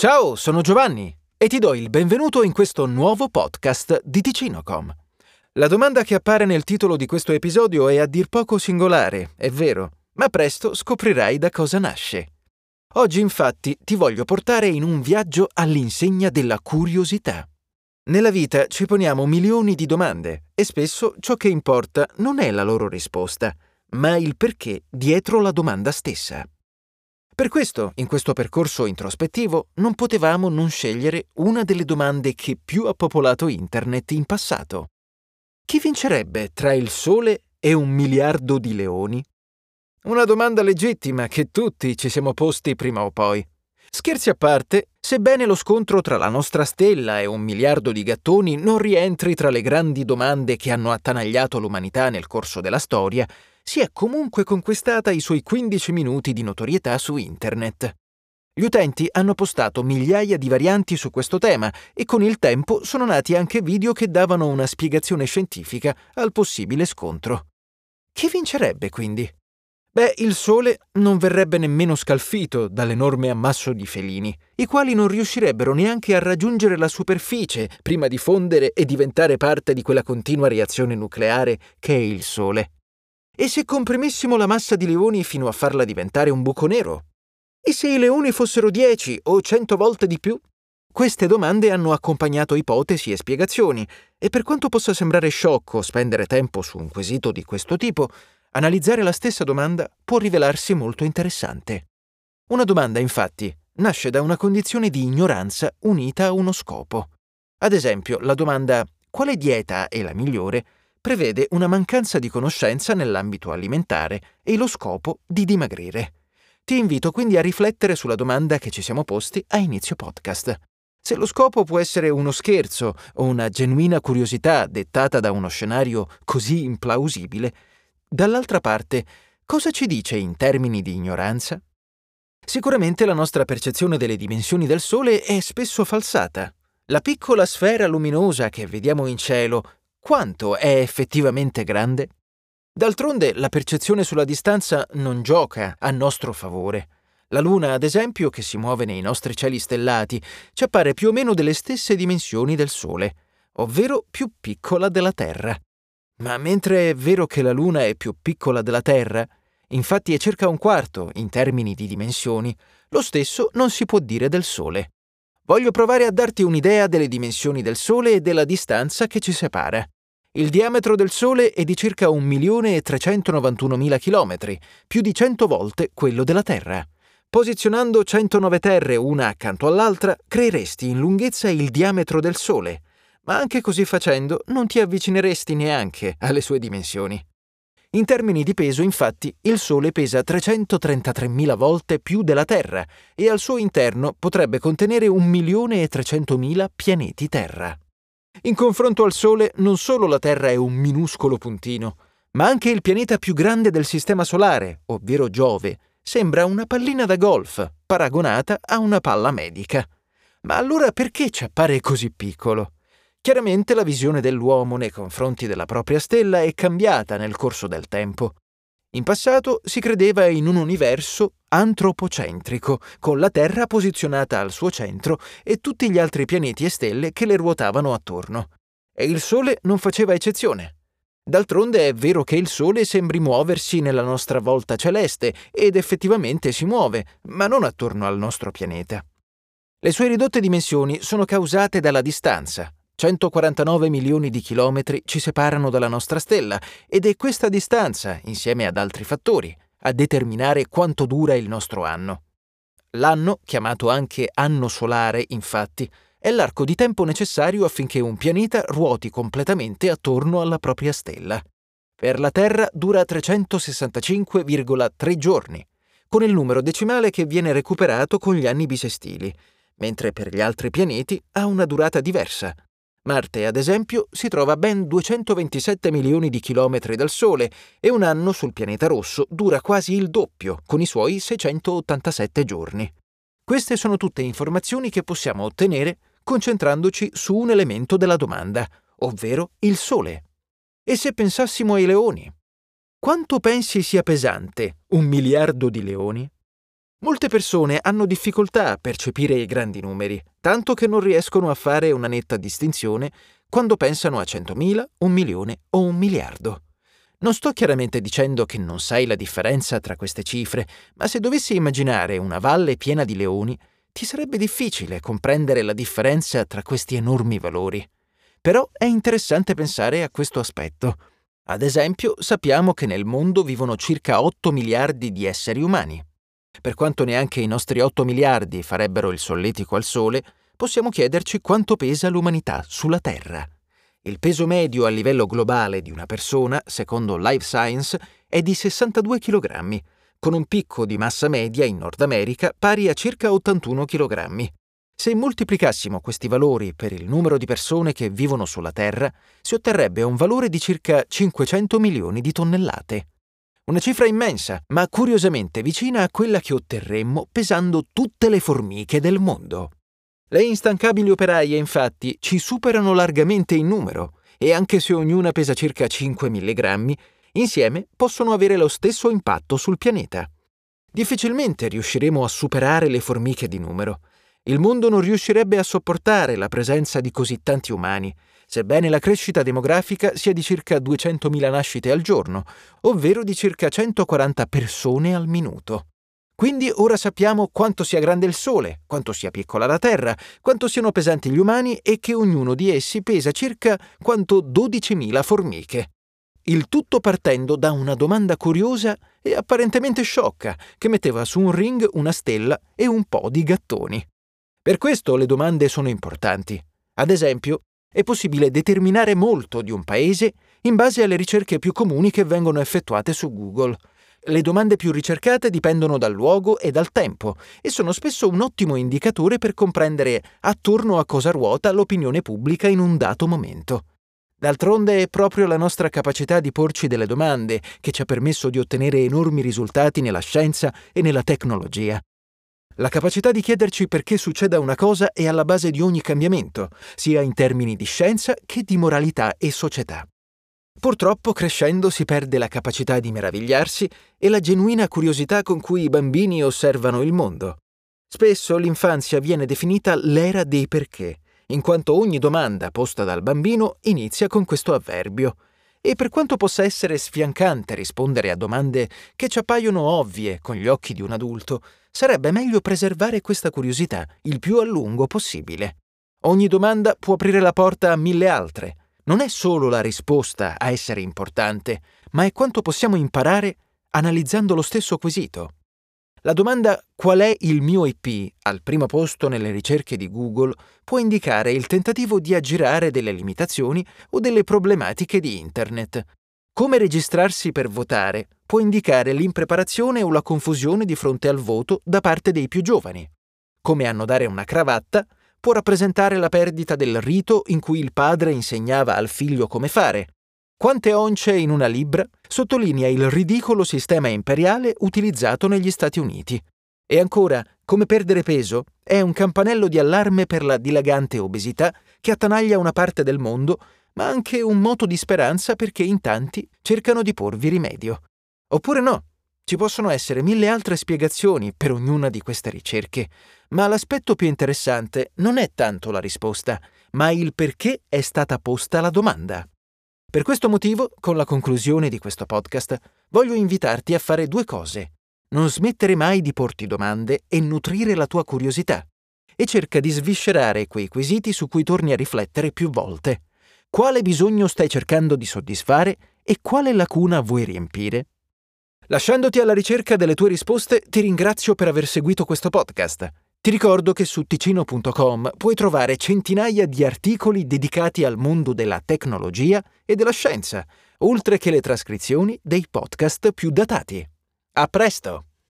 Ciao, sono Giovanni e ti do il benvenuto in questo nuovo podcast di Ticinocom. La domanda che appare nel titolo di questo episodio è a dir poco singolare, è vero, ma presto scoprirai da cosa nasce. Oggi infatti ti voglio portare in un viaggio all'insegna della curiosità. Nella vita ci poniamo milioni di domande e spesso ciò che importa non è la loro risposta, ma il perché dietro la domanda stessa. Per questo, in questo percorso introspettivo, non potevamo non scegliere una delle domande che più ha popolato Internet in passato. Chi vincerebbe tra il Sole e un miliardo di leoni? Una domanda legittima che tutti ci siamo posti prima o poi. Scherzi a parte, sebbene lo scontro tra la nostra stella e un miliardo di gattoni non rientri tra le grandi domande che hanno attanagliato l'umanità nel corso della storia, si è comunque conquistata i suoi 15 minuti di notorietà su Internet. Gli utenti hanno postato migliaia di varianti su questo tema e con il tempo sono nati anche video che davano una spiegazione scientifica al possibile scontro. Chi vincerebbe quindi? Beh, il Sole non verrebbe nemmeno scalfito dall'enorme ammasso di felini, i quali non riuscirebbero neanche a raggiungere la superficie prima di fondere e diventare parte di quella continua reazione nucleare che è il Sole. E se comprimissimo la massa di leoni fino a farla diventare un buco nero? E se i leoni fossero dieci o cento volte di più? Queste domande hanno accompagnato ipotesi e spiegazioni, e per quanto possa sembrare sciocco spendere tempo su un quesito di questo tipo, analizzare la stessa domanda può rivelarsi molto interessante. Una domanda, infatti, nasce da una condizione di ignoranza unita a uno scopo. Ad esempio, la domanda quale dieta è la migliore prevede una mancanza di conoscenza nell'ambito alimentare e lo scopo di dimagrire. Ti invito quindi a riflettere sulla domanda che ci siamo posti a inizio podcast. Se lo scopo può essere uno scherzo o una genuina curiosità dettata da uno scenario così implausibile, dall'altra parte, cosa ci dice in termini di ignoranza? Sicuramente la nostra percezione delle dimensioni del Sole è spesso falsata. La piccola sfera luminosa che vediamo in cielo quanto è effettivamente grande? D'altronde la percezione sulla distanza non gioca a nostro favore. La Luna, ad esempio, che si muove nei nostri cieli stellati, ci appare più o meno delle stesse dimensioni del Sole, ovvero più piccola della Terra. Ma mentre è vero che la Luna è più piccola della Terra, infatti è circa un quarto in termini di dimensioni, lo stesso non si può dire del Sole. Voglio provare a darti un'idea delle dimensioni del Sole e della distanza che ci separa. Il diametro del Sole è di circa 1.391.000 km, più di 100 volte quello della Terra. Posizionando 109 terre una accanto all'altra, creeresti in lunghezza il diametro del Sole, ma anche così facendo non ti avvicineresti neanche alle sue dimensioni. In termini di peso, infatti, il Sole pesa 333.000 volte più della Terra e al suo interno potrebbe contenere 1.300.000 pianeti Terra. In confronto al Sole non solo la Terra è un minuscolo puntino, ma anche il pianeta più grande del Sistema Solare, ovvero Giove, sembra una pallina da golf, paragonata a una palla medica. Ma allora perché ci appare così piccolo? Chiaramente la visione dell'uomo nei confronti della propria stella è cambiata nel corso del tempo. In passato si credeva in un universo antropocentrico, con la Terra posizionata al suo centro e tutti gli altri pianeti e stelle che le ruotavano attorno. E il Sole non faceva eccezione. D'altronde è vero che il Sole sembri muoversi nella nostra volta celeste, ed effettivamente si muove, ma non attorno al nostro pianeta. Le sue ridotte dimensioni sono causate dalla distanza, 149 milioni di chilometri ci separano dalla nostra stella ed è questa distanza, insieme ad altri fattori, a determinare quanto dura il nostro anno. L'anno, chiamato anche anno solare, infatti, è l'arco di tempo necessario affinché un pianeta ruoti completamente attorno alla propria stella. Per la Terra dura 365,3 giorni, con il numero decimale che viene recuperato con gli anni bisestili, mentre per gli altri pianeti ha una durata diversa, Marte, ad esempio, si trova a ben 227 milioni di chilometri dal Sole e un anno sul pianeta rosso dura quasi il doppio, con i suoi 687 giorni. Queste sono tutte informazioni che possiamo ottenere concentrandoci su un elemento della domanda, ovvero il Sole. E se pensassimo ai leoni? Quanto pensi sia pesante un miliardo di leoni? Molte persone hanno difficoltà a percepire i grandi numeri, tanto che non riescono a fare una netta distinzione quando pensano a 100.000, un milione o un miliardo. Non sto chiaramente dicendo che non sai la differenza tra queste cifre, ma se dovessi immaginare una valle piena di leoni, ti sarebbe difficile comprendere la differenza tra questi enormi valori. Però è interessante pensare a questo aspetto. Ad esempio, sappiamo che nel mondo vivono circa 8 miliardi di esseri umani. Per quanto neanche i nostri 8 miliardi farebbero il solletico al Sole, possiamo chiederci quanto pesa l'umanità sulla Terra. Il peso medio a livello globale di una persona, secondo Life Science, è di 62 kg, con un picco di massa media in Nord America pari a circa 81 kg. Se moltiplicassimo questi valori per il numero di persone che vivono sulla Terra, si otterrebbe un valore di circa 500 milioni di tonnellate. Una cifra immensa, ma curiosamente vicina a quella che otterremmo pesando tutte le formiche del mondo. Le instancabili operaie, infatti, ci superano largamente in numero, e anche se ognuna pesa circa 5 mg, insieme possono avere lo stesso impatto sul pianeta. Difficilmente riusciremo a superare le formiche di numero. Il mondo non riuscirebbe a sopportare la presenza di così tanti umani, sebbene la crescita demografica sia di circa 200.000 nascite al giorno, ovvero di circa 140 persone al minuto. Quindi ora sappiamo quanto sia grande il Sole, quanto sia piccola la Terra, quanto siano pesanti gli umani e che ognuno di essi pesa circa quanto 12.000 formiche. Il tutto partendo da una domanda curiosa e apparentemente sciocca che metteva su un ring una stella e un po' di gattoni. Per questo le domande sono importanti. Ad esempio, è possibile determinare molto di un paese in base alle ricerche più comuni che vengono effettuate su Google. Le domande più ricercate dipendono dal luogo e dal tempo e sono spesso un ottimo indicatore per comprendere attorno a cosa ruota l'opinione pubblica in un dato momento. D'altronde è proprio la nostra capacità di porci delle domande che ci ha permesso di ottenere enormi risultati nella scienza e nella tecnologia. La capacità di chiederci perché succeda una cosa è alla base di ogni cambiamento, sia in termini di scienza che di moralità e società. Purtroppo crescendo si perde la capacità di meravigliarsi e la genuina curiosità con cui i bambini osservano il mondo. Spesso l'infanzia viene definita l'era dei perché, in quanto ogni domanda posta dal bambino inizia con questo avverbio. E per quanto possa essere sfiancante rispondere a domande che ci appaiono ovvie con gli occhi di un adulto, sarebbe meglio preservare questa curiosità il più a lungo possibile. Ogni domanda può aprire la porta a mille altre. Non è solo la risposta a essere importante, ma è quanto possiamo imparare analizzando lo stesso quesito. La domanda qual è il mio IP al primo posto nelle ricerche di Google può indicare il tentativo di aggirare delle limitazioni o delle problematiche di Internet, come registrarsi per votare può indicare l'impreparazione o la confusione di fronte al voto da parte dei più giovani. Come annodare una cravatta può rappresentare la perdita del rito in cui il padre insegnava al figlio come fare. Quante once in una libbra sottolinea il ridicolo sistema imperiale utilizzato negli Stati Uniti. E ancora, come perdere peso è un campanello di allarme per la dilagante obesità che attanaglia una parte del mondo ma anche un moto di speranza perché in tanti cercano di porvi rimedio. Oppure no, ci possono essere mille altre spiegazioni per ognuna di queste ricerche, ma l'aspetto più interessante non è tanto la risposta, ma il perché è stata posta la domanda. Per questo motivo, con la conclusione di questo podcast, voglio invitarti a fare due cose. Non smettere mai di porti domande e nutrire la tua curiosità. E cerca di sviscerare quei quesiti su cui torni a riflettere più volte. Quale bisogno stai cercando di soddisfare e quale lacuna vuoi riempire? Lasciandoti alla ricerca delle tue risposte, ti ringrazio per aver seguito questo podcast. Ti ricordo che su ticino.com puoi trovare centinaia di articoli dedicati al mondo della tecnologia e della scienza, oltre che le trascrizioni dei podcast più datati. A presto!